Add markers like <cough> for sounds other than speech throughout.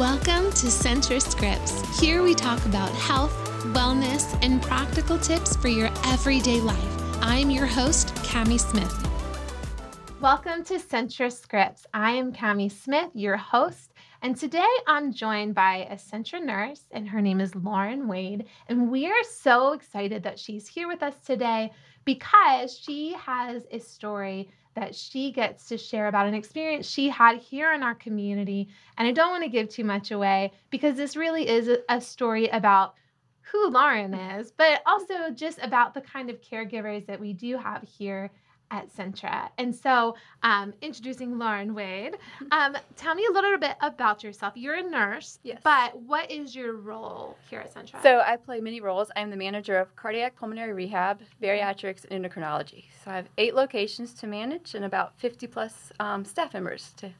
Welcome to Centra Scripts. Here we talk about health, wellness, and practical tips for your everyday life. I'm your host, Cami Smith. Welcome to Centra Scripts. I am Cami Smith, your host, and today I'm joined by a Centra nurse, and her name is Lauren Wade. And we are so excited that she's here with us today because she has a story that she gets to share about an experience she had here in our community. And I don't want to give too much away because this really is a, story about who Lauren is, but also just about the kind of caregivers that we do have here at Centra. And so, um, introducing Lauren Wade, <laughs> um, tell me a little bit about yourself. You're a nurse, Yes. but what is your role here at Centra? So I play many roles. I'm the manager of cardiac pulmonary rehab, bariatrics, and endocrinology. So I have eight locations to manage and about 50 plus um, staff members to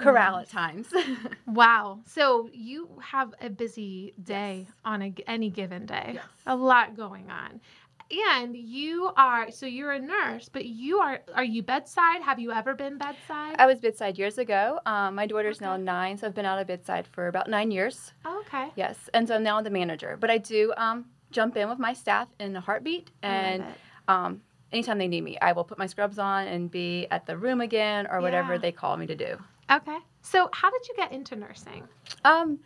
corral at times. <laughs> Wow. So you have a busy day Yes. on a any given day. Yes. A lot going on. And you are so you're a nurse, but you are are you bedside? Have you ever been bedside? I was bedside years ago. Um, my daughter's now nine, so I've been out of bedside for about nine years. Oh, okay. Yes, and so I'm now the manager. But I do um, jump in with my staff in a heartbeat, and um, anytime they need me, I will put my scrubs on and be at the room again or whatever Yeah. they call me to do. Okay. So how did you get into nursing? Um,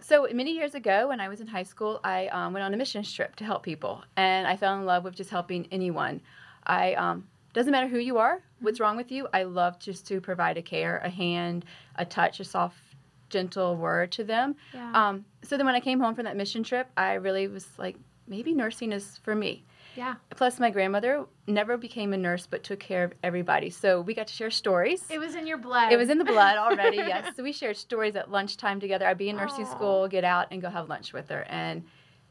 so many years ago, when I was in high school, I um, went on a missions trip to help people, and I fell in love with just helping anyone. I um, doesn't matter who you are, what's wrong with you. I love just to provide a care, a hand, a touch, a soft, gentle word to them. Yeah. Um, so then, when I came home from that mission trip, I really was like, maybe nursing is for me. Yeah. Plus, my grandmother never became a nurse, but took care of everybody. So we got to share stories. It was in your blood. It was in the blood already, <laughs> yes. So we shared stories at lunchtime together. I'd be in nursing Aw. school, get out, and go have lunch with her. And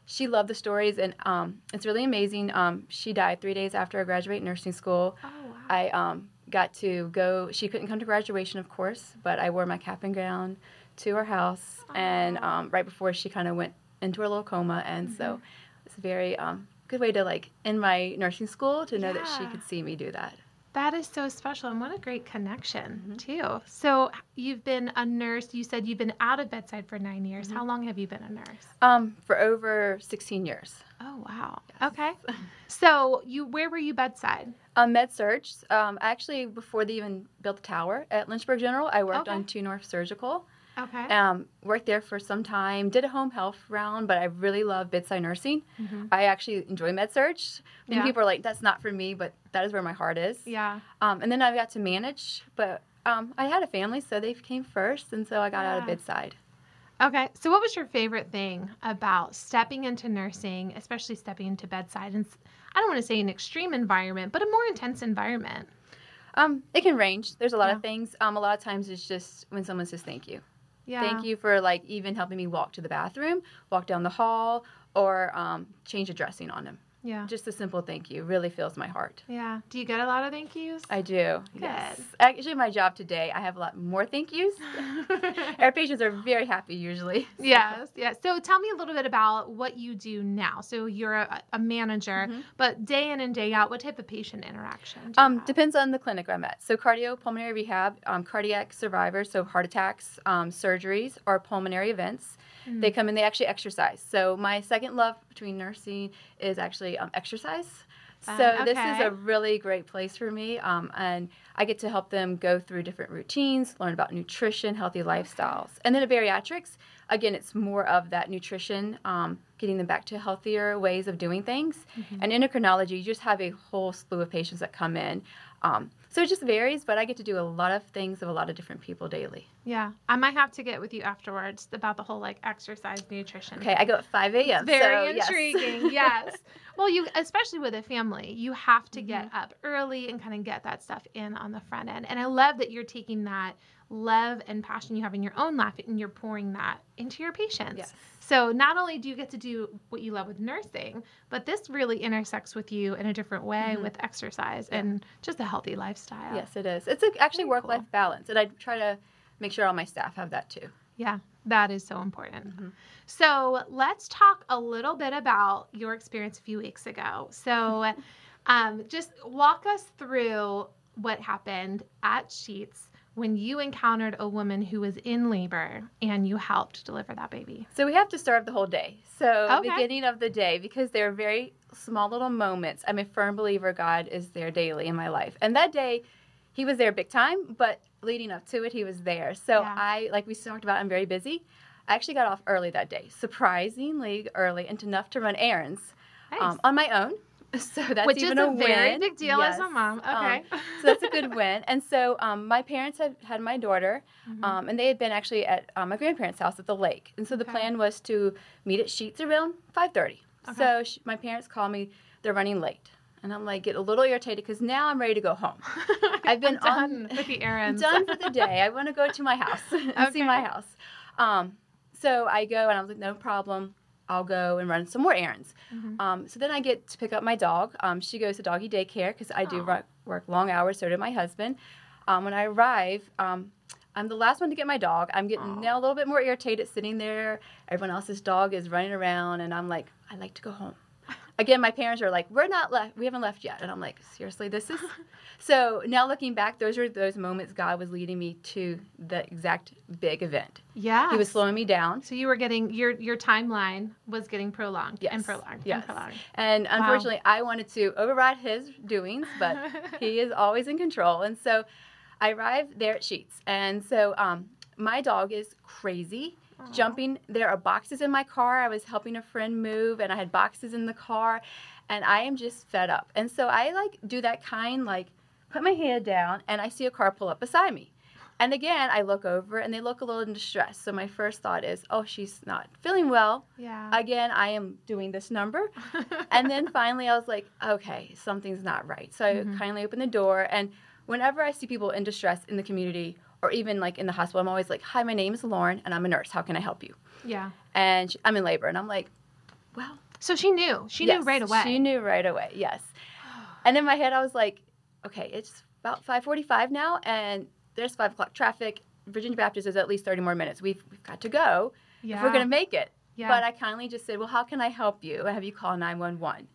she loved the stories, and um, it's really amazing. Um, she died three days after I graduated nursing school. Oh wow. I um, got to go. She couldn't come to graduation, of course, but I wore my cap and gown to her house, and Aw. um, right before she kind of went into her little coma, and Mm-hmm. so it's very um, good way to like in my nursing school to know that she could see me do that. That is so special and what a great connection Mhm. too. So you've been a nurse, you said you've been out of bedside for 9 years. Mm-hmm. How long have you been a nurse? Um, for over 16 years. Oh wow. Yes. Okay. <laughs> So you where were you bedside? Um, Med Surg. Um, actually, before they even built the tower at Lynchburg General, I worked Okay. on Two North Surgical. Okay. Um, worked there for some time. Did a home health round, but I really love bedside nursing. Mhm. I actually enjoy Med Surg. Many Yeah. people are like, "That's not for me," but that is where my heart is. Yeah. Um, and then I got to manage, but um, I had a family, so they came first, and so I got out of bedside. Okay. So what was your favorite thing about stepping into nursing, especially stepping into bedside and I don't want to say an extreme environment, but a more intense environment? Um, it can range. There's a lot Yeah. of things. Um, a lot of times it's just when someone says thank you. Yeah. Thank you for like even helping me walk to the bathroom, walk down the hall, or um, change a dressing on them. Yeah. Just a simple thank you really fills my heart. Yeah. Do you get a lot of thank yous? I do. Good. Yes. Actually, my job today, I have a lot more thank yous. <laughs> Our patients are very happy usually. <laughs> yes, yes. So tell me a little bit about what you do now. So you're a, a manager, Mhm. but day in and day out, what type of patient interaction? Um, have? depends on the clinic I'm at. So cardiopulmonary rehab, um, cardiac survivors, so heart attacks, um, surgeries, or pulmonary events. They Mm. come and they actually exercise. So my second love between nursing is actually um, exercise. Fun. So this is a really great place for me, um, and I get to help them go through different routines, learn about nutrition, healthy lifestyles, and then at bariatrics, again, it's more of that nutrition, um, getting them back to healthier ways of doing things. Mhm. And endocrinology, you just have a whole slew of patients that come in. Um, so it just varies, but I get to do a lot of things of a lot of different people daily. Yeah, I might have to get with you afterwards about the whole like exercise nutrition. Okay, I go at 5 a.m. Very so, intriguing. <laughs> yes. Well, you especially with a family, you have to get Mm-hmm. up early and kind of get that stuff in on the front end. And I love that you're taking that love and passion you have in your own life and you're pouring that into your patients. Yes. So not only do you get to do what you love with nursing, but this really intersects with you in a different way Mhm. with exercise Yeah. and just a healthy lifestyle. Yes, it is. It's a, actually work life cool. balance, and I try to make sure all my staff have that too. Yeah, that is so important. Mhm. So let's talk a little bit about your experience a few weeks ago. So <laughs> um, just walk us through what happened at Sheetz when you encountered a woman who was in labor and you helped deliver that baby? So we have to start the whole day. So Okay. beginning of the day because they're very small little moments. I'm a firm believer God is there daily in my life. And that day he was there big time, but leading up to it he was there. So Yeah. I like we talked about I'm very busy. I actually got off early that day, surprisingly early, and enough to run errands Nice. um, on my own. <laughs> So that's Which is a, a, very big deal as a Yes. mom. Um, Okay. <laughs> so that's a good win. And so um, my parents had had my daughter, Mhm. um, and they had been actually at um, my grandparents' house at the lake. And so the Okay. plan was to meet at Sheetz around 5:30. Okay. So sh- my parents called me. They're running late, and I'm like get a little irritated because now I'm ready to go home. <laughs> I've been I'm on- done with the errands. done for the day. I want to go to my house and see my house. Um, so I go, and I was like, no problem. I'll go and run some more errands. Mhm. Um, so then I get to pick up my dog. Um, she goes to doggy daycare because I do work, work long hours. So did my husband. Um, when I arrive, um, I'm the last one to get my dog. I'm getting Aw. now a little bit more irritated sitting there. Everyone else's dog is running around, and I'm like, I like to go home. Again, my parents are like, we're not left. We haven't left yet, and I'm like, seriously, this is. <laughs> So now looking back, those are those moments God was leading me to the exact big event. yeah. He was slowing me down. So you were getting your your timeline was getting prolonged Yes. and prolonged Yes. and prolonged. And unfortunately, I wanted to override his doings, but <laughs> he is always in control. And so I arrived there at Sheetz. And so um, my dog is crazy. Aw. Jumping, there are boxes in my car. I was helping a friend move, and I had boxes in the car, and I am just fed up. And so I like do that kind, like put my head down, and I see a car pull up beside me. And again, I look over, and they look a little in distress. So my first thought is, oh, she's not feeling well. Yeah. Again, I am doing this number. <laughs> And then finally, I was like, okay, something's not right. So Mhm. I kindly opened the door. And whenever I see people in distress in the community or even like in the hospital, I'm always like, hi, my name is Lauren and I'm a nurse. How can I help you? yeah. And she, I'm in labor. And I'm like, well, So she knew. She yes, knew right away. She knew right away, yes. And in my head, I was like, okay, it's about 5:45 now, and there's five o'clock traffic. Virginia Baptist is at least 30 more minutes. We've, we've got to go yeah. if we're gonna make it. yeah. But I kindly just said, Well, how can I help you? Have you call 911?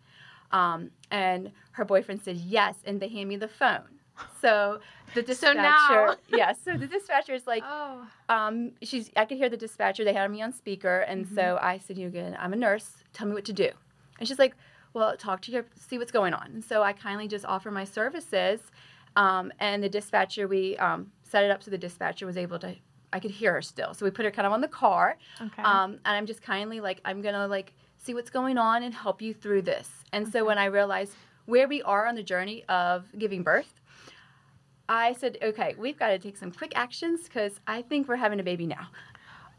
Um, and her boyfriend said, Yes. And they hand me the phone. So the So dispatcher, <laughs> now- yes. So the dispatcher is like, oh. um, she's, I could hear the dispatcher. They had me on speaker. And Mm-hmm. so I said, You again, I'm a nurse. Tell me what to do. And she's like, Well, talk to your, see what's going on. And so I kindly just offer my services. Um, and the dispatcher, we um, set it up so the dispatcher was able to, I could hear her still. So we put her kind of on the car. Okay. Um, and I'm just kindly like, I'm gonna like see what's going on and help you through this. And so when I realized where we are on the journey of giving birth, I said, okay, we've got to take some quick actions because I think we're having a baby now.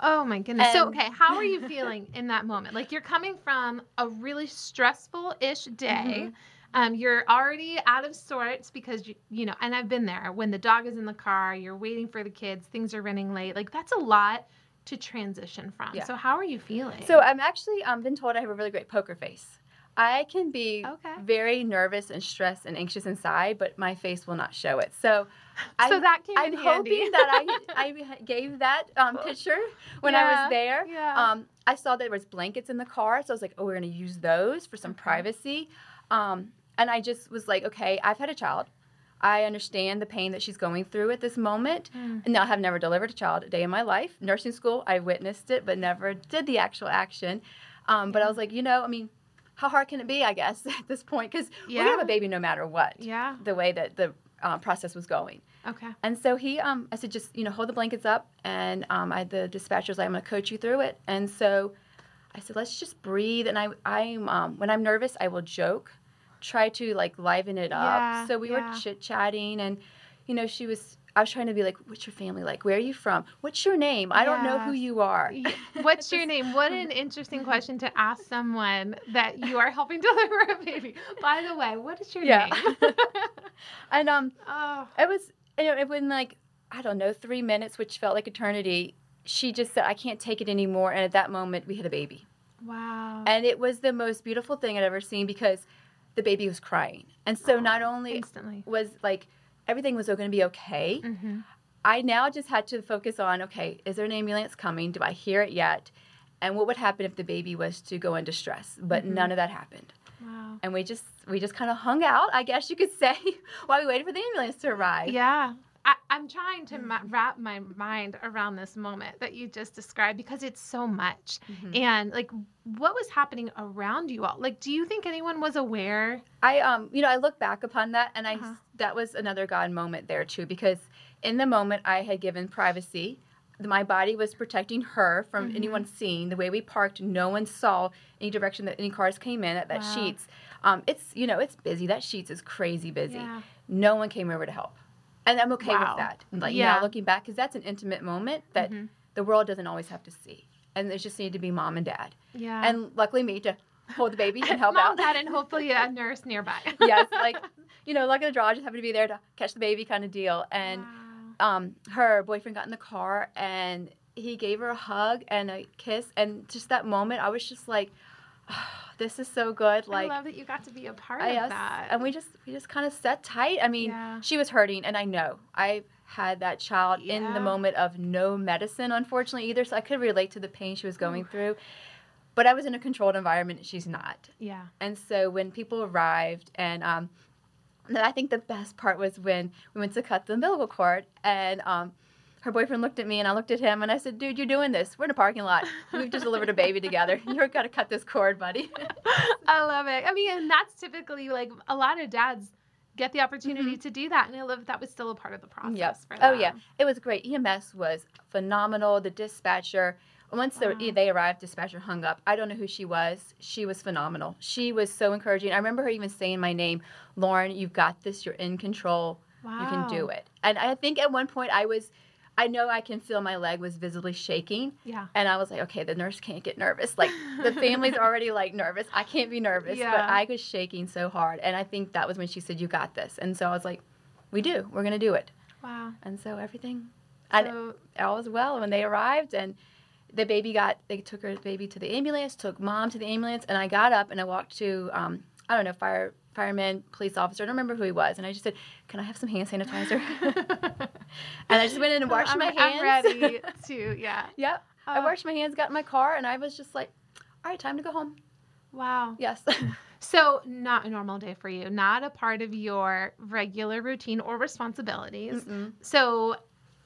oh my goodness. so okay, how are you feeling in that moment? Like you're coming from a really stressful-ish day. Mhm. Um, you're already out of sorts because you, you know, and I've been there. When the dog is in the car, you're waiting for the kids, things are running late. Like that's a lot to transition from. Yeah. So how are you feeling? So I'm actually um, been told I have a really great poker face. I can be Okay. very nervous and stressed and anxious inside, but my face will not show it. So, <laughs> so I, that came I'm in handy. hoping that I, <laughs> I gave that um, picture when I was there. yeah. Um, I saw there was blankets in the car, so I was like, "Oh, we're gonna use those for some privacy." Um, and I just was like, "Okay, I've had a child. I understand the pain that she's going through at this moment. Mm. And now I have never delivered a child a day in my life. Nursing school, I witnessed it, but never did the actual action. Um, But I was like, you know, I mean, how hard can it be? I guess <laughs> at this point, because we're gonna have a baby no matter what. Yeah. The way that the uh, process was going. Okay. And so he, um, I said, just you know, hold the blankets up, and um, I, the dispatcher's like, I'm gonna coach you through it. And so I said, let's just breathe. And I, I'm, um, when I'm nervous, I will joke, try to like liven it up. Yeah, so we yeah. were chit chatting, and you know, she was. I was trying to be like, what's your family like? Where are you from? What's your name? I don't know who you are. <laughs> What's your name? What an <laughs> interesting question to ask someone that you are helping <laughs> deliver a baby. By the way, what is your Yeah. name? And um, oh, it was you know, it within like I don't know three minutes, which felt like eternity. She just said, I can't take it anymore. And at that moment, we had a baby. wow. And it was the most beautiful thing I'd ever seen because the baby was crying. And so not <gasps> only Instantly. was like everything was going to be okay, Mm-hmm. I now just had to focus on okay, is there an ambulance coming? Do I hear it yet? And what would happen if the baby was to go into stress? But Mhm. none of that happened. Wow. And we just we just kind of hung out, I guess you could <laughs> say, while we waited for the ambulance to arrive. Yeah. I, am trying to ma- wrap my mind around this moment that you just described because it's so much. Mm-hmm. And like, what was happening around you all? Like, do you think anyone was aware? I, um, you know, I look back upon that and I, uh-huh. that was another God moment there too, because in the moment I had given privacy. My body was protecting her from mm-hmm. anyone seeing. The way we parked, no one saw any direction that any cars came in at that wow. Sheetz. Um, it's you know it's busy. That Sheetz is crazy busy. Yeah. No one came over to help and I'm okay wow. with that. Like yeah, now looking back, because that's an intimate moment that mm-hmm. the world doesn't always have to see, and there just need to be mom and dad. Yeah, and luckily me to hold the baby and <laughs> help mom, out. dad, and hopefully a nurse nearby. <laughs> yes, like <laughs> you know, luck of the draw, just happened to be there to catch the baby, kind of deal. And wow. um, her boyfriend got in the car and he gave her a hug and a kiss, and just that moment, I was just like. <sighs> This is so good. Like I love that you got to be a part of that. And we just we just kind of set tight. I mean, yeah. she was hurting, and I know I had that child yeah. in the moment of no medicine, unfortunately either. So I could relate to the pain she was going Ooh. through. But I was in a controlled environment. She's not. Yeah. And so when people arrived, and um, I think the best part was when we went to cut the umbilical cord, and um, her boyfriend looked at me and I looked at him and I said, dude, you're doing this. We're in a parking lot. We've just delivered a baby together. <laughs> You're got to cut this cord, buddy. <laughs> I love it. I mean, and that's typically like a lot of dads get the opportunity mm-hmm. to do that. And I love that was still a part of the process yep. Oh, yeah. It was great. EMS was phenomenal. The dispatcher, once wow. the, they arrived, dispatcher hung up. I don't know who she was. She was phenomenal. She was so encouraging. I remember her even saying my name, Lauren, you've got this. You're in control. Wow. You can do it. And I think at one point I was – I know I can feel my leg was visibly shaking. Yeah. And I was like, okay, the nurse can't get nervous. Like the <laughs> family's already like nervous. I can't be nervous. Yeah. But I was shaking so hard. And I think that was when she said, you got this. And so I was like, we do. We're going to do it. Wow. And so everything, so, and all was well when they arrived. And the baby got, they took her baby to the ambulance, took mom to the ambulance. And I got up and I walked to, um, I don't know, fire fireman, police officer. I don't remember who he was. And I just said, "Can I have some hand sanitizer?" <laughs> <laughs> and I just went in and washed I'm, my hands. I'm ready <laughs> to, yeah. yep. Uh, I washed my hands, got in my car, and I was just like, "All right, time to go home." Wow. Yes. <laughs> so, not a normal day for you, not a part of your regular routine or responsibilities. Mm-mm. So,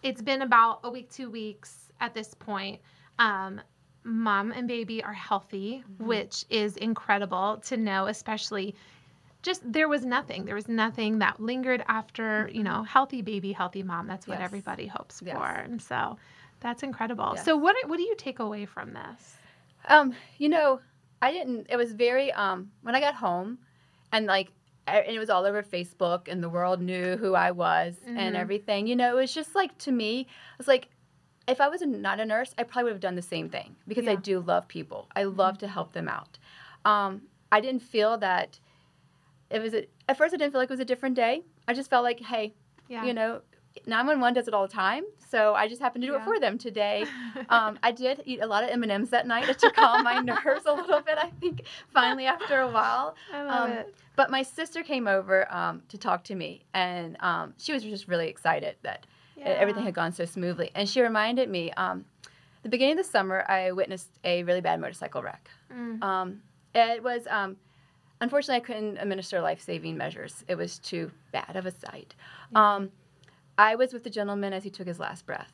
it's been about a week, two weeks at this point. Um, mom and baby are healthy, mm-hmm. which is incredible to know, especially just there was nothing. There was nothing that lingered after, you know, healthy baby, healthy mom. That's what yes. everybody hopes yes. for. And so that's incredible. Yes. So what what do you take away from this? Um, you know, I didn't it was very um when I got home and like and it was all over Facebook and the world knew who I was mm-hmm. and everything. You know, it was just like to me, it was like if I was not a nurse, I probably would have done the same thing because yeah. I do love people. I love mm-hmm. to help them out. Um, I didn't feel that it was a, at first I didn't feel like it was a different day. I just felt like, hey, yeah. you know, 911 does it all the time, so I just happened to do yeah. it for them today. <laughs> Um, I did eat a lot of M&Ms that night to calm my <laughs> nerves a little bit. I think finally after a while. <laughs> I love um, it. But my sister came over um, to talk to me, and um, she was just really excited that yeah. everything had gone so smoothly. And she reminded me, um, the beginning of the summer, I witnessed a really bad motorcycle wreck. Mm. Um, it was unfortunately, I couldn't administer life saving measures. It was too bad of a sight. Um, I was with the gentleman as he took his last breath.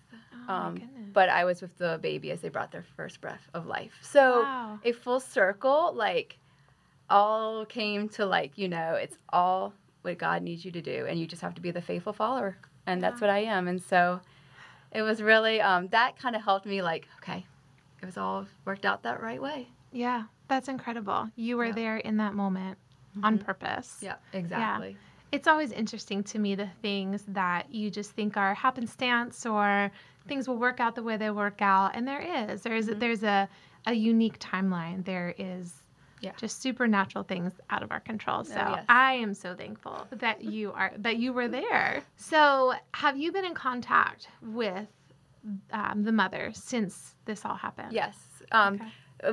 Oh, um, but I was with the baby as they brought their first breath of life. So wow. a full circle, like all came to like, you know, it's all what God needs you to do. And you just have to be the faithful follower. And yeah. that's what I am. And so it was really, um, that kind of helped me like, okay, it was all worked out that right way. Yeah. That's incredible. You were yeah. there in that moment mm-hmm. on purpose. Yeah, exactly. Yeah. It's always interesting to me the things that you just think are happenstance or things will work out the way they work out. And there is. There's mm-hmm. there's a, a unique timeline. There is yeah. just supernatural things out of our control. Oh, so oh, yes. I am so thankful that <laughs> you are that you were there. So have you been in contact with um, the mother since this all happened? Yes. Um, okay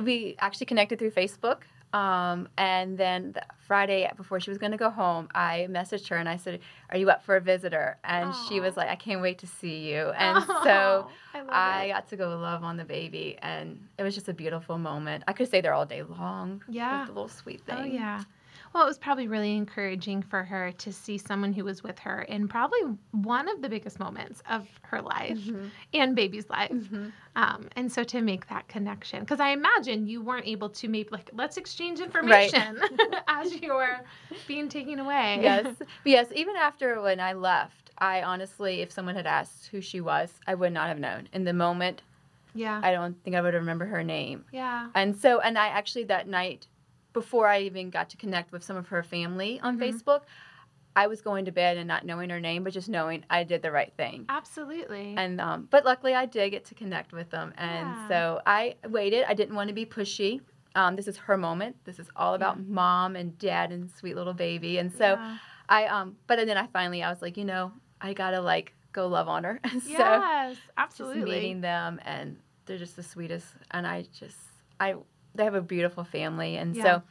we actually connected through Facebook. Um, and then the Friday before she was going to go home, I messaged her and I said, "Are you up for a visitor?" And Aww. she was like, "I can't wait to see you." And Aww, <laughs> so I, I got to go love on the baby, and it was just a beautiful moment. I could stay there all day long. Yeah, the little sweet thing. Oh yeah. Well, it was probably really encouraging for her to see someone who was with her in probably one of the biggest moments of her life mm-hmm. and baby's life. Mm-hmm. Um, and so to make that connection, because I imagine you weren't able to maybe like, let's exchange information right. <laughs> as you were being taken away. Yes. <laughs> yes. Even after when I left, I honestly, if someone had asked who she was, I would not have known. In the moment, yeah. I don't think I would remember her name. Yeah. And so, and I actually that night, before I even got to connect with some of her family on mm-hmm. Facebook, I was going to bed and not knowing her name, but just knowing I did the right thing. Absolutely. And um, but luckily I did get to connect with them, and yeah. so I waited. I didn't want to be pushy. Um, this is her moment. This is all about yeah. mom and dad and sweet little baby, and so yeah. I um. But then I finally I was like, you know, I gotta like go love on her. <laughs> so yes, absolutely. Just meeting them, and they're just the sweetest. And I just, I, they have a beautiful family, and yeah. so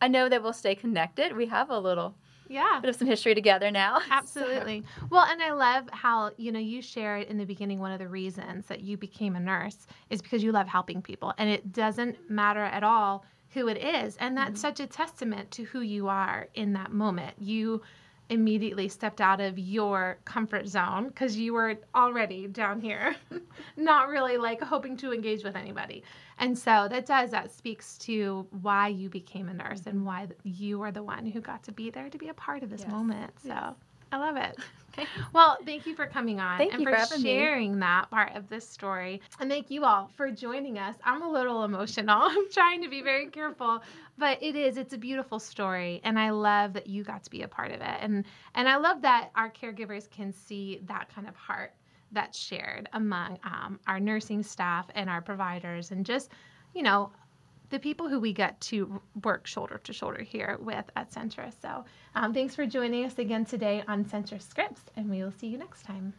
I know that we'll stay connected. We have a little. Yeah. Bit of some history together now. <laughs> Absolutely. So. Well, and I love how, you know, you shared in the beginning one of the reasons that you became a nurse is because you love helping people. And it doesn't matter at all who it is. And that's mm-hmm. such a testament to who you are in that moment. You immediately stepped out of your comfort zone because you were already down here, <laughs> not really like hoping to engage with anybody. And so that does, that speaks to why you became a nurse and why you are the one who got to be there to be a part of this yes. moment. So. Yes. I love it. Okay. Well, thank you for coming on thank and for, for sharing me. that part of this story. And thank you all for joining us. I'm a little emotional. <laughs> I'm trying to be very careful, but it is it's a beautiful story and I love that you got to be a part of it. And and I love that our caregivers can see that kind of heart that's shared among um, our nursing staff and our providers and just, you know, the people who we get to work shoulder to shoulder here with at Centra. So um, thanks for joining us again today on Centra Scripts, and we will see you next time.